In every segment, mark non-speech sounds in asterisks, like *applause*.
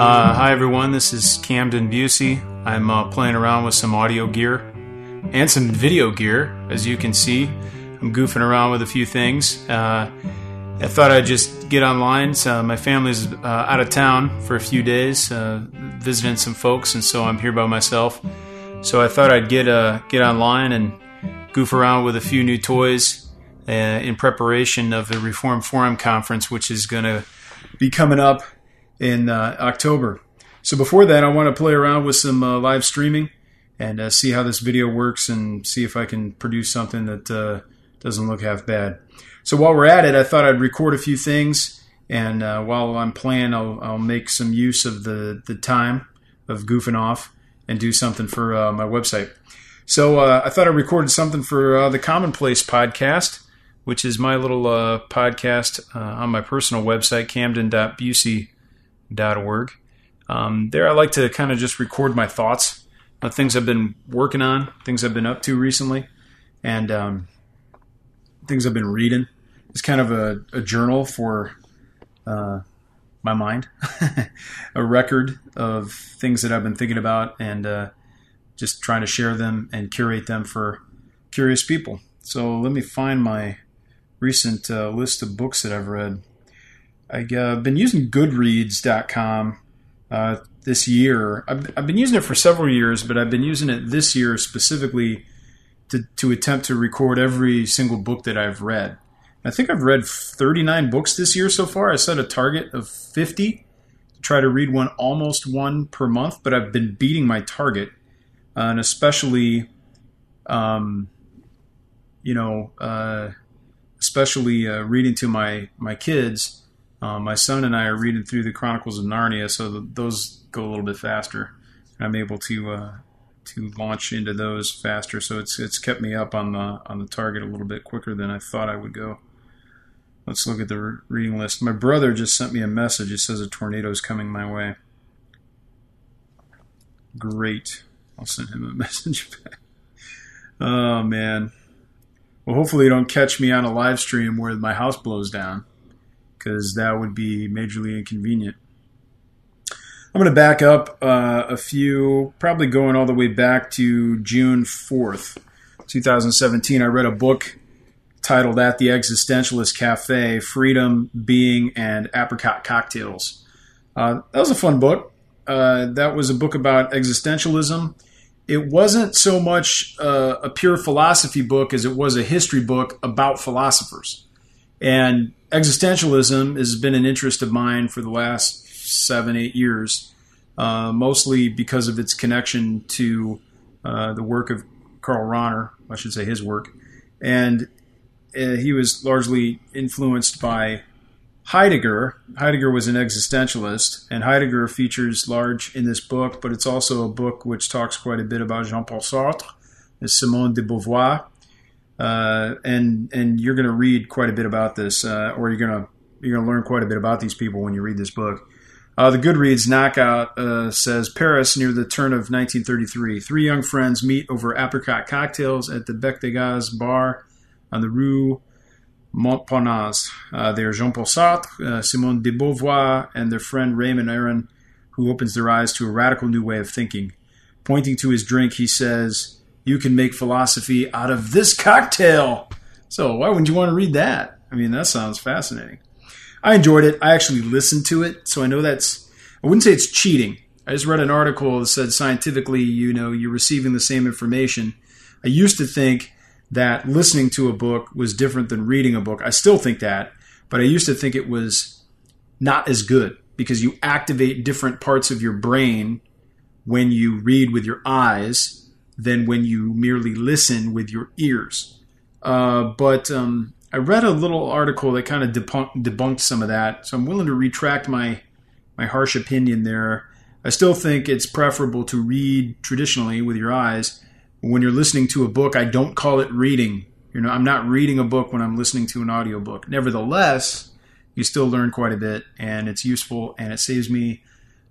Uh, hi everyone, this is Camden Bucey. I'm uh, playing around with some audio gear and some video gear, as you can see. I'm goofing around with a few things. Uh, I thought I'd just get online. So my family's uh, out of town for a few days, uh, visiting some folks, and so I'm here by myself. So I thought I'd get uh, get online and goof around with a few new toys in preparation of the Reformed Forum conference, which is going to be coming up in uh, October. So before that, I want to play around with some uh, live streaming and uh, see how this video works and see if I can produce something that uh, doesn't look half bad. So while we're at it, I thought I'd record a few things, and uh, while I'm playing, I'll, I'll, make some use of the, the time of goofing off and do something for uh, my website. So I thought I recorded something for the Commonplace podcast, which is my little podcast on my personal website, camden.bucey.com org. Um, there, I like to kind of just record my thoughts, uh, things I've been working on, things I've been up to recently, and um, things I've been reading. It's kind of a, a journal for uh, my mind, *laughs* a record of things that I've been thinking about, and uh, just trying to share them and curate them for curious people. So let me find my recent uh, list of books that I've read. I've uh, been using Goodreads.com uh, this year. I've, I've, been using it for several years, but I've been using it this year specifically to, to attempt to record every single book that I've read. I think I've read 39 books this year so far. I set a target of 50 to try to read one almost one per month, but I've been beating my target, uh, and especially, um, you know, uh, especially uh, reading to my my kids uh, my son and I are reading through the Chronicles of Narnia, so those go a little bit faster. I'm able to uh, to launch into those faster, so it's it's kept me up on the on the target a little bit quicker than I thought I would go. Let's look at the re- reading list. My brother just sent me a message. It says a tornado is coming my way. Great. I'll send him a *laughs* message back. Oh man. Well, hopefully you don't catch me on a live stream where my house blows down because that would be majorly inconvenient. I'm going to back up uh, a few, probably going all the way back to June 4th, 2017. I read a book titled At the Existentialist Cafe Freedom, Being, and Apricot Cocktails. Uh, that was a fun book. Uh, that was a book about existentialism. It wasn't so much uh, a pure philosophy book as it was a history book about philosophers. And existentialism has been an interest of mine for the last seven, eight years, uh, mostly because of its connection to uh, the work of Karl Rahner, I should say his work. And uh, he was largely influenced by Heidegger. Heidegger was an existentialist, and Heidegger features large in this book, but it's also a book which talks quite a bit about Jean Paul Sartre and Simone de Beauvoir uh, and and you're going to read quite a bit about this, uh, or you're going to you're going to learn quite a bit about these people when you read this book. Uh, the Goodreads knockout uh, says Paris near the turn of 1933. Three young friends meet over apricot cocktails at the Bec de Gaz bar on the Rue Montparnasse. Uh, they are Jean Paul Sartre, Simone de Beauvoir, and their friend Raymond Aron, who opens their eyes to a radical new way of thinking. Pointing to his drink, he says, you can make philosophy out of this cocktail. So why wouldn't you want to read that? I mean, that sounds fascinating. I enjoyed it. I actually listened to it, so I know that's. I wouldn't say it's cheating. I just read an article that said scientifically, you know, you're receiving the same information. I used to think that listening to a book was different than reading a book. I still think that, but I used to think it was not as good because you activate different parts of your brain when you read with your eyes than when you merely listen with your ears. Uh, but um, I read a little article that kind of debunk- debunked some of that, so I'm willing to retract my my harsh opinion there. I still think it's preferable to read traditionally with your eyes. When you're listening to a book, I don't call it reading. You know, I'm not reading a book when I'm listening to an audiobook. Nevertheless, you still learn quite a bit, and it's useful, and it saves me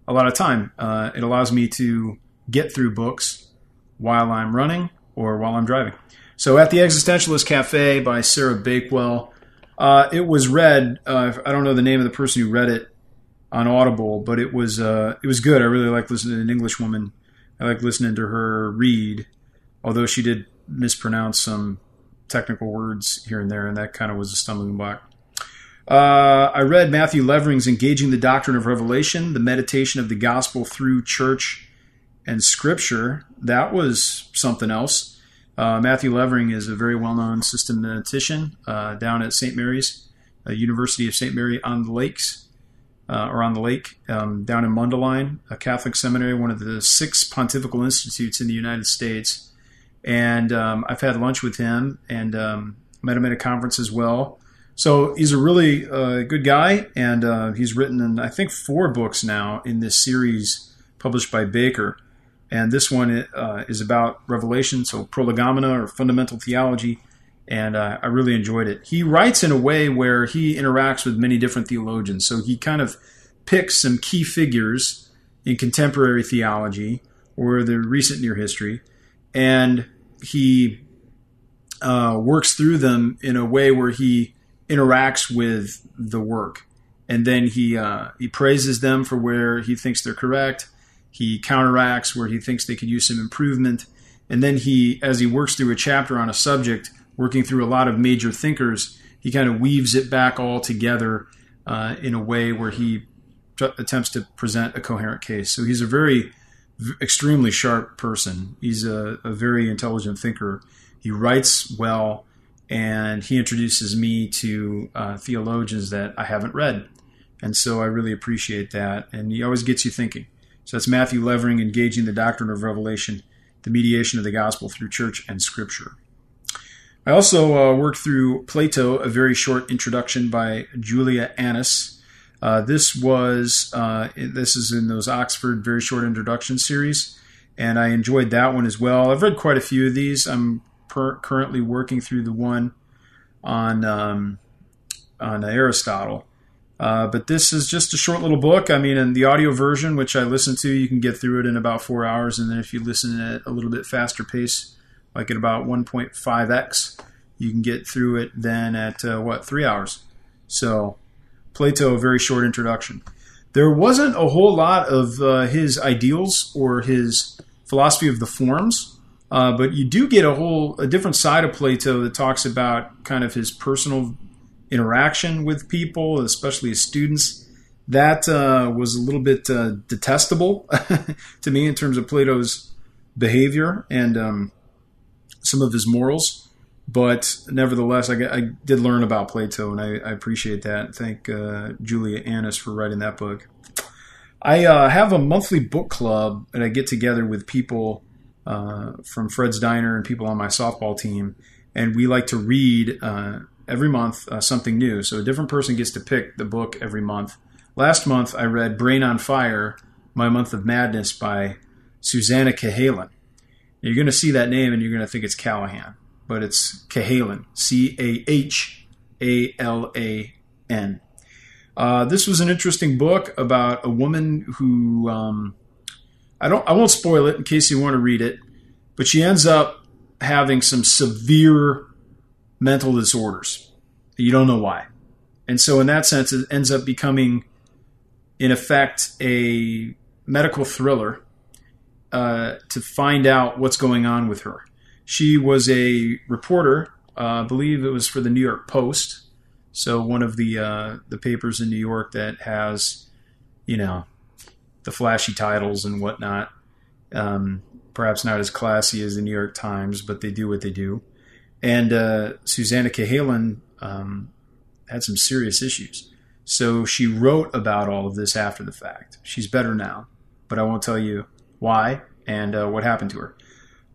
a lot of time. Uh, it allows me to get through books while I'm running or while I'm driving. So at the Existentialist Cafe by Sarah Bakewell, uh, it was read. Uh, I don't know the name of the person who read it. on Audible, but it was uh, it was good. I really like listening to an English woman. I like listening to her read, although she did mispronounce some technical words here and there, and that kind of was a stumbling block. Uh, I read Matthew Levering's Engaging the Doctrine of Revelation, the meditation of the gospel through church and scripture. That was something else. Uh, Matthew Levering is a very well known systematician uh, down at St. Mary's, uh, University of St. Mary on the Lakes, uh, or on the lake, um, down in Mundelein, a Catholic seminary, one of the six pontifical institutes in the United States. And um, I've had lunch with him and um, met him at a conference as well. So he's a really uh, good guy, and uh, he's written, I think, four books now in this series published by Baker. And this one uh, is about Revelation, so prolegomena or fundamental theology, and uh, I really enjoyed it. He writes in a way where he interacts with many different theologians, so he kind of picks some key figures in contemporary theology or the recent near history, and he uh, works through them in a way where he interacts with the work, and then he uh, he praises them for where he thinks they're correct. He counteracts where he thinks they could use some improvement, and then he, as he works through a chapter on a subject, working through a lot of major thinkers, he kind of weaves it back all together uh, in a way where he t- attempts to present a coherent case. So he's a very extremely sharp person. He's a, a very intelligent thinker. He writes well and he introduces me to uh, theologians that I haven't read. And so I really appreciate that. And he always gets you thinking. So that's Matthew Levering, Engaging the Doctrine of Revelation, the mediation of the gospel through church and scripture. I also uh, worked through Plato, a very short introduction by Julia Annas. Uh, this was uh, this is in those Oxford very short introduction series, and I enjoyed that one as well. I've read quite a few of these. I'm per- currently working through the one on um, on Aristotle. Uh, but this is just a short little book. I mean, in the audio version, which I listened to, you can get through it in about four hours. And then if you listen at a little bit faster pace, like at about 1.5x, you can get through it then at uh, what, three hours. So, Plato, a very short introduction. There wasn't a whole lot of uh, his ideals or his philosophy of the forms uh, but you do get a whole a different side of Plato that talks about kind of his personal interaction with people, especially students. That uh, was a little bit uh, detestable *laughs* to me in terms of Plato's behavior and um, some of his morals. But nevertheless, I, I, did learn about Plato, and I, I appreciate that. Thank uh, Julia Annas for writing that book. I uh, have a monthly book club, and I get together with people uh, from Fred's Diner and people on my softball team, and we like to read uh, every month uh, something new. So a different person gets to pick the book every month. Last month I read Brain on Fire: My Month of Madness by Susannah Cahalan. You're going to see that name and you're going to think it's Callahan, but it's Cahalan, C A H A L A N. Uh, this was an interesting book about a woman who um, I don't I won't spoil it in case you want to read it, but she ends up having some severe mental disorders. You don't know why. And so in that sense it ends up becoming in effect a medical thriller uh, to find out what's going on with her. She was a reporter, uh, I believe it was for the New York Post, so one of the uh, the papers in New York that has, you know, the flashy titles and whatnot. Um, perhaps not as classy as the New York Times, but they do what they do. And uh, Susannah Cahalan um, had some serious issues. So she wrote about all of this after the fact. She's better now, but I won't tell you why and uh, what happened to her.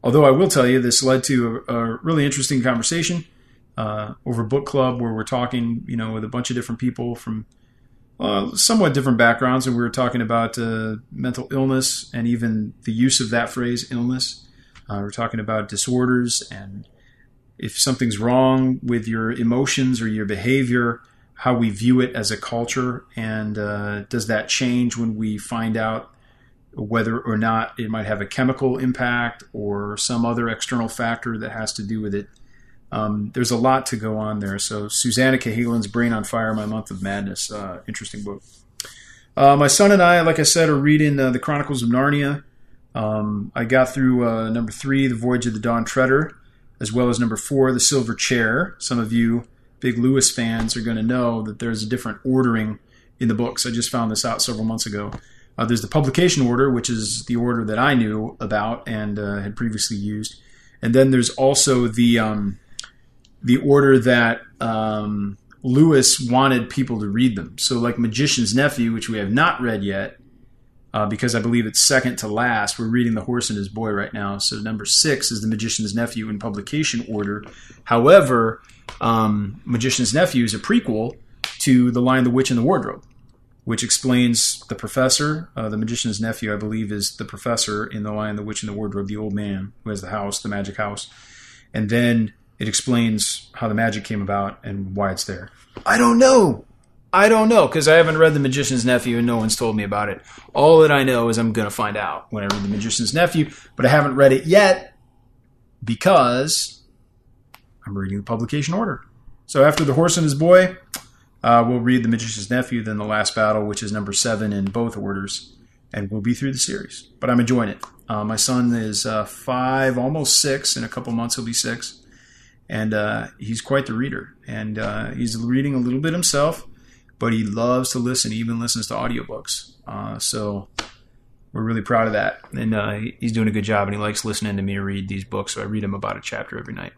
Although I will tell you, this led to a, a really interesting conversation uh, over book club where we're talking, you know, with a bunch of different people from uh, somewhat different backgrounds, and we were talking about uh, mental illness and even the use of that phrase, illness. Uh, we're talking about disorders and if something's wrong with your emotions or your behavior, how we view it as a culture, and uh, does that change when we find out whether or not it might have a chemical impact or some other external factor that has to do with it. Um, there's a lot to go on there. So Susannah Cahalan's Brain on Fire, My Month of Madness, uh, interesting book. Uh, my son and I, like I said, are reading uh, the Chronicles of Narnia. Um, I got through uh, number three, The Voyage of the Dawn Treader, as well as number four, The Silver Chair. Some of you big Lewis fans are going to know that there's a different ordering in the books. I just found this out several months ago. Uh, there's the publication order, which is the order that I knew about and uh, had previously used, and then there's also the um, the order that um, Lewis wanted people to read them. So, like Magician's Nephew, which we have not read yet, uh, because I believe it's second to last. We're reading The Horse and His Boy right now. So, number six is The Magician's Nephew in publication order. However, um, Magician's Nephew is a prequel to The Lion, the Witch, and the Wardrobe, which explains the professor. Uh, the Magician's Nephew, I believe, is the professor in The Lion, the Witch, and the Wardrobe, the old man who has the house, the magic house. And then it explains how the magic came about and why it's there. I don't know. I don't know because I haven't read The Magician's Nephew and no one's told me about it. All that I know is I'm going to find out when I read The Magician's Nephew, but I haven't read it yet because I'm reading the publication order. So after The Horse and His Boy, uh, we'll read The Magician's Nephew, then The Last Battle, which is number seven in both orders, and we'll be through the series. But I'm enjoying it. Uh, my son is uh, five, almost six. In a couple months, he'll be six and uh, he's quite the reader. And uh, he's reading a little bit himself, but he loves to listen. He even listens to audiobooks. Uh, so we're really proud of that. And uh, he's doing a good job, and he likes listening to me read these books. So I read him about a chapter every night.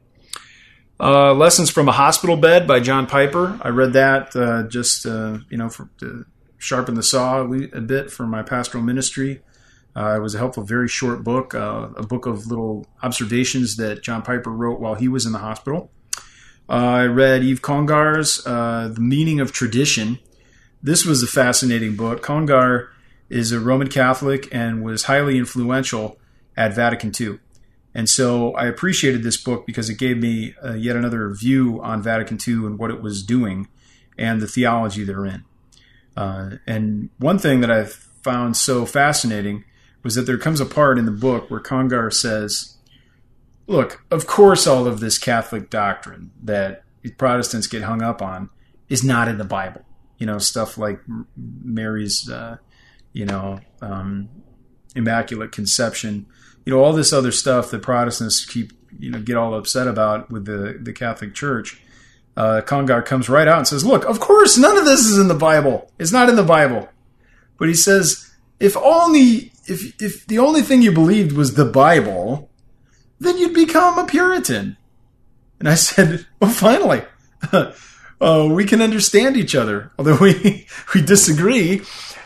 Uh, Lessons from a Hospital Bed by John Piper. I read that uh, just you know for, to sharpen the saw a bit for my pastoral ministry. Uh, it was a helpful, very short book, uh, a book of little observations that John Piper wrote while he was in the hospital. I read Yves Congar's uh, The Meaning of Tradition. This was a fascinating book. Congar is a Roman Catholic and was highly influential at Vatican II. And so I appreciated this book because it gave me uh, yet another view on Vatican II and what it was doing and the theology therein. Uh, and one thing that I've found so fascinating was that there comes a part in the book where Congar says, Look, of course, all of this Catholic doctrine that Protestants get hung up on is not in the Bible. You know, stuff like Mary's, uh, you know, um, Immaculate Conception. You know, all this other stuff that Protestants keep, you know, get all upset about with the, the Catholic Church. Uh, Congar comes right out and says, Look, of course, none of this is in the Bible. It's not in the Bible. But he says, if only if if the only thing you believed was the Bible, then you'd become a Puritan. And I said, *laughs* well, finally, *laughs* uh, we can understand each other, *laughs* although we we disagree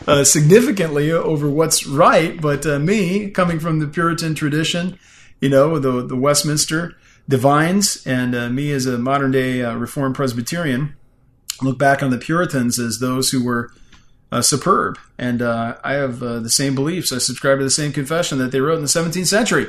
uh, significantly over what's right. But uh, me, coming from the Puritan tradition, you know, the the Westminster divines, and uh, me as a modern day uh, Reformed Presbyterian, look back on the Puritans as those who were uh, superb. And uh, I have uh, the same beliefs. I subscribe to the same confession that they wrote in the 17th century.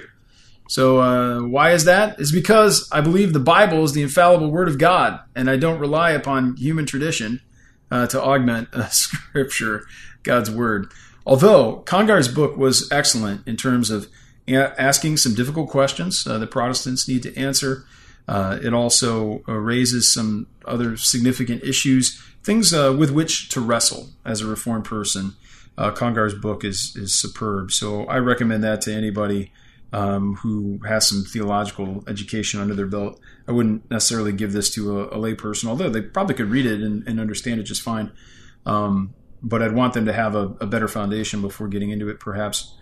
So uh, why is that? Is because I believe the Bible is the infallible Word of God, and I don't rely upon human tradition uh, to augment *laughs* Scripture, God's Word. Although Congar's book was excellent in terms of asking some difficult questions uh, that Protestants need to answer. it also raises some other significant issues things uh, with which to wrestle as a reformed person. Uh, Congar's book is is superb, so I recommend that to anybody um, who has some theological education under their belt. I wouldn't necessarily give this to a, a layperson, although they probably could read it and, and understand it just fine. Um, but I'd want them to have a, a, better foundation before getting into it, perhaps.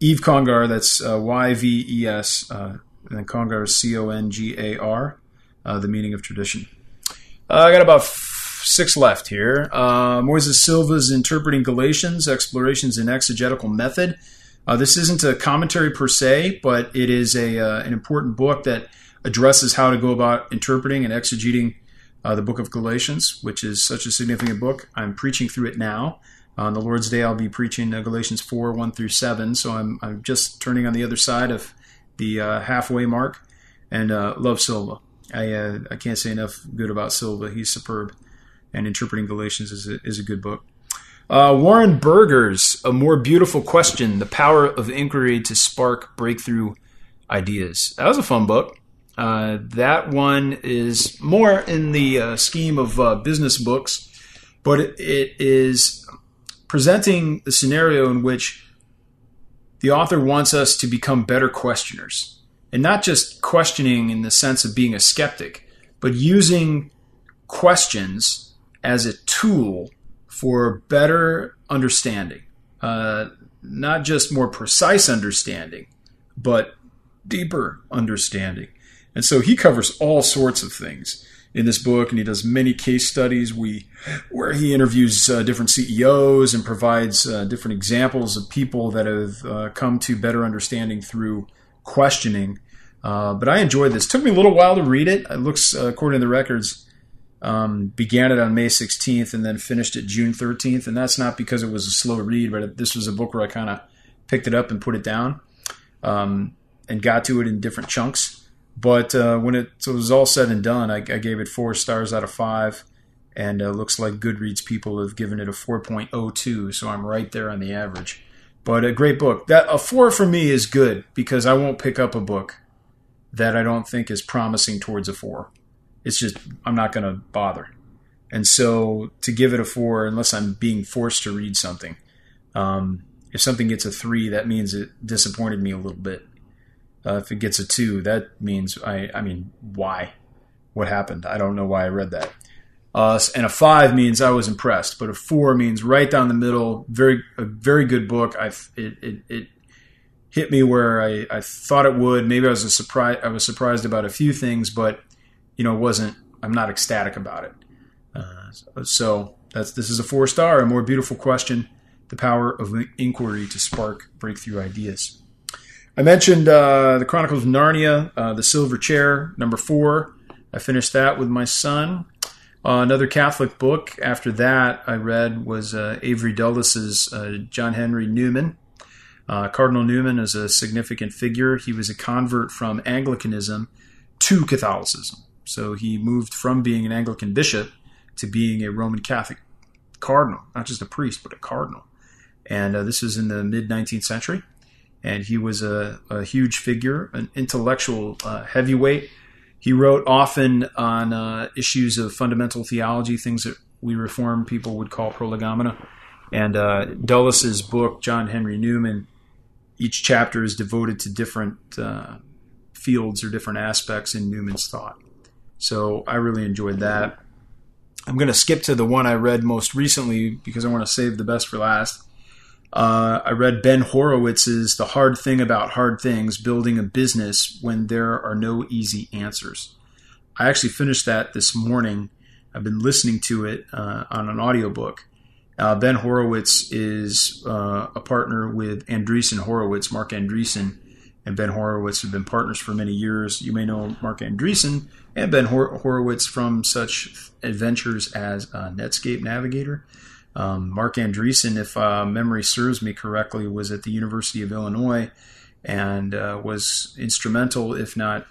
Yves Congar, that's uh, Y V E S, uh, and Congar is C O N G A R, uh, the meaning of tradition. Uh, I got about six left here. Uh, Moises Silva's Interpreting Galatians, Explorations in Exegetical Method. Uh, this isn't a commentary per se, but it is a uh, an important book that addresses how to go about interpreting and exegeting uh, the book of Galatians, which is such a significant book. I'm preaching through it now. On the Lord's Day, I'll be preaching uh, Galatians 4 1 through 7. So I'm, I'm just turning on the other side of the uh, halfway mark and love Silva. I, I can't say enough good about Silva. He's superb and Interpreting Galatians is a, is a good book. Uh, Warren Berger's A More Beautiful Question The Power of Inquiry to Spark Breakthrough Ideas. That was a fun book. Uh, that one is more in the uh, scheme of uh, business books, but it, it is presenting the scenario in which the author wants us to become better questioners. And not just questioning in the sense of being a skeptic, but using questions as a tool for better understanding. Uh, not just more precise understanding, but deeper understanding. And so he covers all sorts of things in this book, and he does many case studies we, where he interviews uh, different CEOs and provides uh, different examples of people that have uh, come to better understanding through questioning. Uh, but I enjoyed this. It took me a little while to read it. It looks, uh, according to the records, um, began it on May 16th and then finished it June 13th. And that's not because it was a slow read, but this was a book where I kind of picked it up and put it down um, and got to it in different chunks. But uh, when it, so it, was all said and done, I, I, gave it four stars out of five. And uh, looks like Goodreads people have given it a 4.02, so I'm right there on the average. But a great book. That a four for me is good because I won't pick up a book that I don't think is promising towards a four. It's just I'm not going to bother. And so to give it a four, unless I'm being forced to read something, um, if something gets a three, that means it disappointed me a little bit. Uh, if it gets a two, that means I. I mean, why? What happened? I don't know why I read that. Uh, and a five means I was impressed, but a four means right down the middle. Very, a very good book. I it, it, it hit me where I, I thought it would. Maybe I was a surprise. I was surprised about a few things, but you know, wasn't I'm not ecstatic about it. Uh, so that's this is a four star, a more beautiful question, the power of inquiry to spark breakthrough ideas. I mentioned uh, the Chronicles of Narnia, uh, the Silver Chair, number four. I finished that with my son. Uh, another Catholic book after that I read was uh, Avery Dulles's uh, John Henry Newman. Cardinal Newman is a significant figure. He was a convert from Anglicanism to Catholicism. So he moved from being an Anglican bishop to being a Roman Catholic cardinal, not just a priest, but a cardinal. And uh, this was in the mid 19th century. And he was a, a huge figure, an intellectual uh, heavyweight. He wrote often on uh, issues of fundamental theology, things that we Reformed people would call prolegomena. And uh, Dulles's book, John Henry Newman, each chapter is devoted to different uh, fields or different aspects in Newman's thought. So I really enjoyed that. I'm going to skip to the one I read most recently because I want to save the best for last. Uh, I read Ben Horowitz's The Hard Thing About Hard Things Building a Business When There Are No Easy Answers. I actually finished that this morning. I've been listening to it uh, on an audiobook. Uh, ben Horowitz is uh, a partner with Andreessen Horowitz, Marc Andreessen, and Ben Horowitz have been partners for many years. You may know Marc Andreessen and Ben Hor- Horowitz from such adventures as uh, Netscape Navigator. Um, Marc Andreessen, if uh, memory serves me correctly, was at the University of Illinois and uh, was instrumental, if not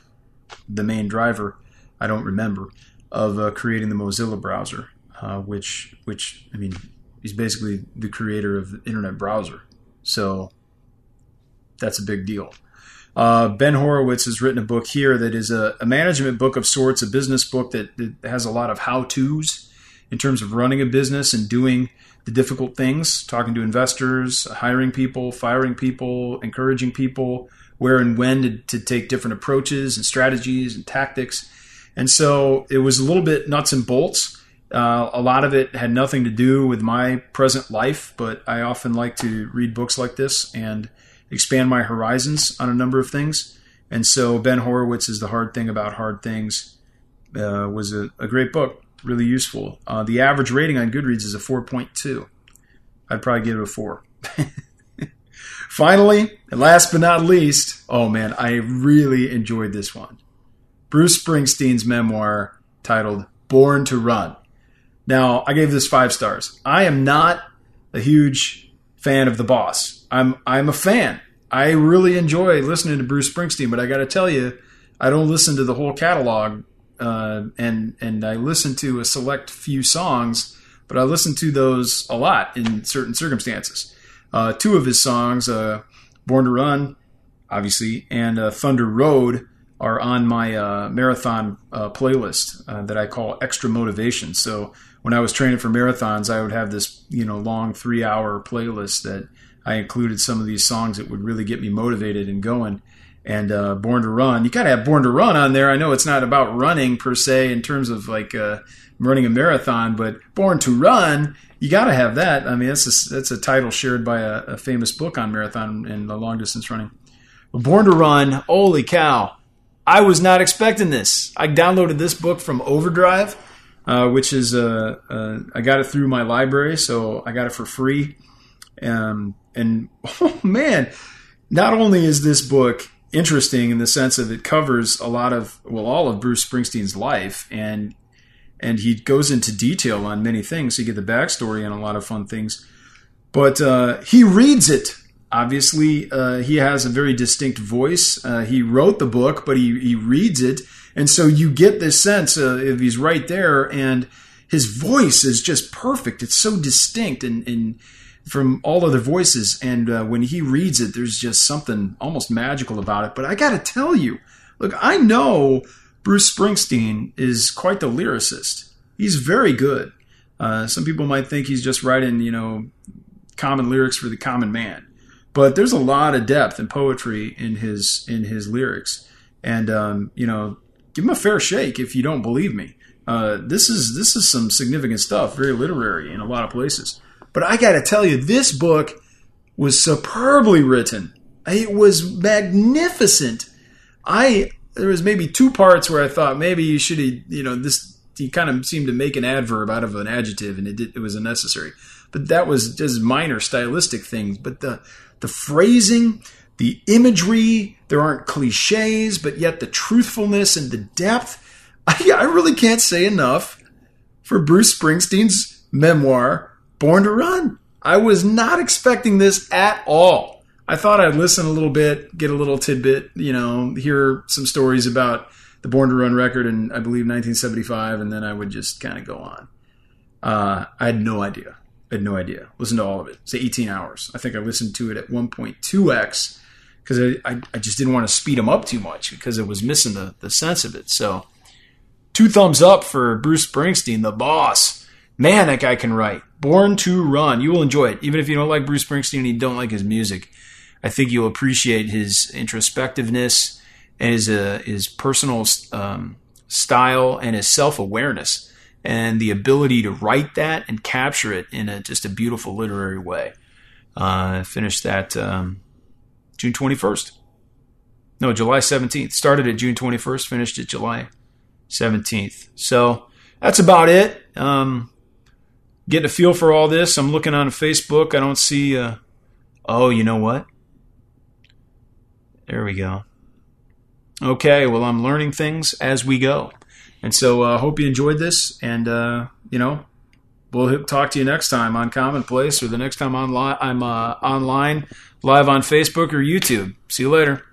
the main driver, I don't remember, of uh, creating the Mozilla browser, uh, which, which I mean, he's basically the creator of the internet browser. So that's a big deal. Uh, ben Horowitz has written a book here that is a, a management book of sorts, a business book that, that has a lot of how to's in terms of running a business and doing the difficult things, talking to investors, hiring people, firing people, encouraging people, where and when to, to, take different approaches and strategies and tactics. And so it was a little bit nuts and bolts. Uh, a lot of it had nothing to do with my present life, but I often like to read books like this and expand my horizons on a number of things. And so Ben Horowitz is the hard thing about hard things uh, was a, a, great book, really useful. Uh, the average rating on Goodreads is a 4.2. I'd probably give it a four. *laughs* Finally, and last but not least, oh man, I really enjoyed this one. Bruce Springsteen's memoir titled Born to Run. Now, I gave this five stars. I am not a huge fan of the boss. I'm I'm a fan. I really enjoy listening to Bruce Springsteen, but I got to tell you, I don't listen to the whole catalog, uh, and and I listen to a select few songs, but I listen to those a lot in certain circumstances. Uh, two of his songs, uh, "Born to Run," obviously, and uh, "Thunder Road." Are on my uh, marathon uh, playlist that I call Extra Motivation. So when I was training for marathons, I would have this you know long three hour playlist that I included some of these songs that would really get me motivated and going. And uh, Born to Run, you got to have Born to Run on there. I know it's not about running per se in terms of like uh, running a marathon, but Born to Run, you got to have that. I mean, that's a, that's a title shared by a, a famous book on marathon and long distance running. Born to Run, holy cow! I was not expecting this. I downloaded this book from Overdrive, uh, which is uh, uh, I got it through my library, so I got it for free. Um, and *laughs* oh man, not only is this book interesting in the sense of it covers a lot of well all of Bruce Springsteen's life and and he goes into detail on many things. So you get the backstory and a lot of fun things. But uh, he reads it. Obviously, uh, he has a very distinct voice. Uh, he wrote the book, but he, he reads it. And so you get this sense uh, if he's right there and his voice is just perfect. It's so distinct and, and from all other voices. And uh, when he reads it, there's just something almost magical about it. But I got to tell you, look, I know Bruce Springsteen is quite the lyricist. He's very good. Uh, some people might think he's just writing, you know, common lyrics for the common man, but there's a lot of depth and poetry in his in his lyrics. And um, you know, give him a fair shake if you don't believe me. Uh, this is this is some significant stuff, very literary in a lot of places. But I got to tell you, this book was superbly written. It was magnificent. I there was maybe two parts where I thought maybe you should you know this he kind of seemed to make an adverb out of an adjective and it did, it was unnecessary. But that was just minor stylistic things. But the the phrasing, the imagery, there aren't cliches, but yet the truthfulness and the depth. *laughs* I, I really can't say enough for Bruce Springsteen's memoir, Born to Run. I was not expecting this at all. I thought I'd listen a little bit, get a little tidbit, you know, hear some stories about the Born to Run record in, I believe, 1975, and then I would just kind of go on. Uh, I had no idea. I had no idea. Listen to all of it. It's 18 hours. I think I listened to it at 1.2x because I, I, I, just didn't want to speed them up too much because it was missing the, the sense of it. So, two thumbs up for Bruce Springsteen, the boss. Man, that guy can write. Born to Run. You will enjoy it. Even if you don't like Bruce Springsteen and you don't like his music I think you'll appreciate his introspectiveness and his uh, his personal um, style and his self awareness and the ability to write that and capture it in a, just a beautiful literary way. Uh, finished that um, June 21st. No, July 17th. Started at June 21st, finished at July 17th. So that's about it. Um, getting a feel for all this. I'm looking on Facebook. I don't see. Uh, oh, you know what? There we go. Okay, well, I'm learning things as we go. And so I uh, hope you enjoyed this. And, uh, you know, we'll talk to you next time on Commonplace or the next time online, I'm uh, online live on Facebook or YouTube. See you later.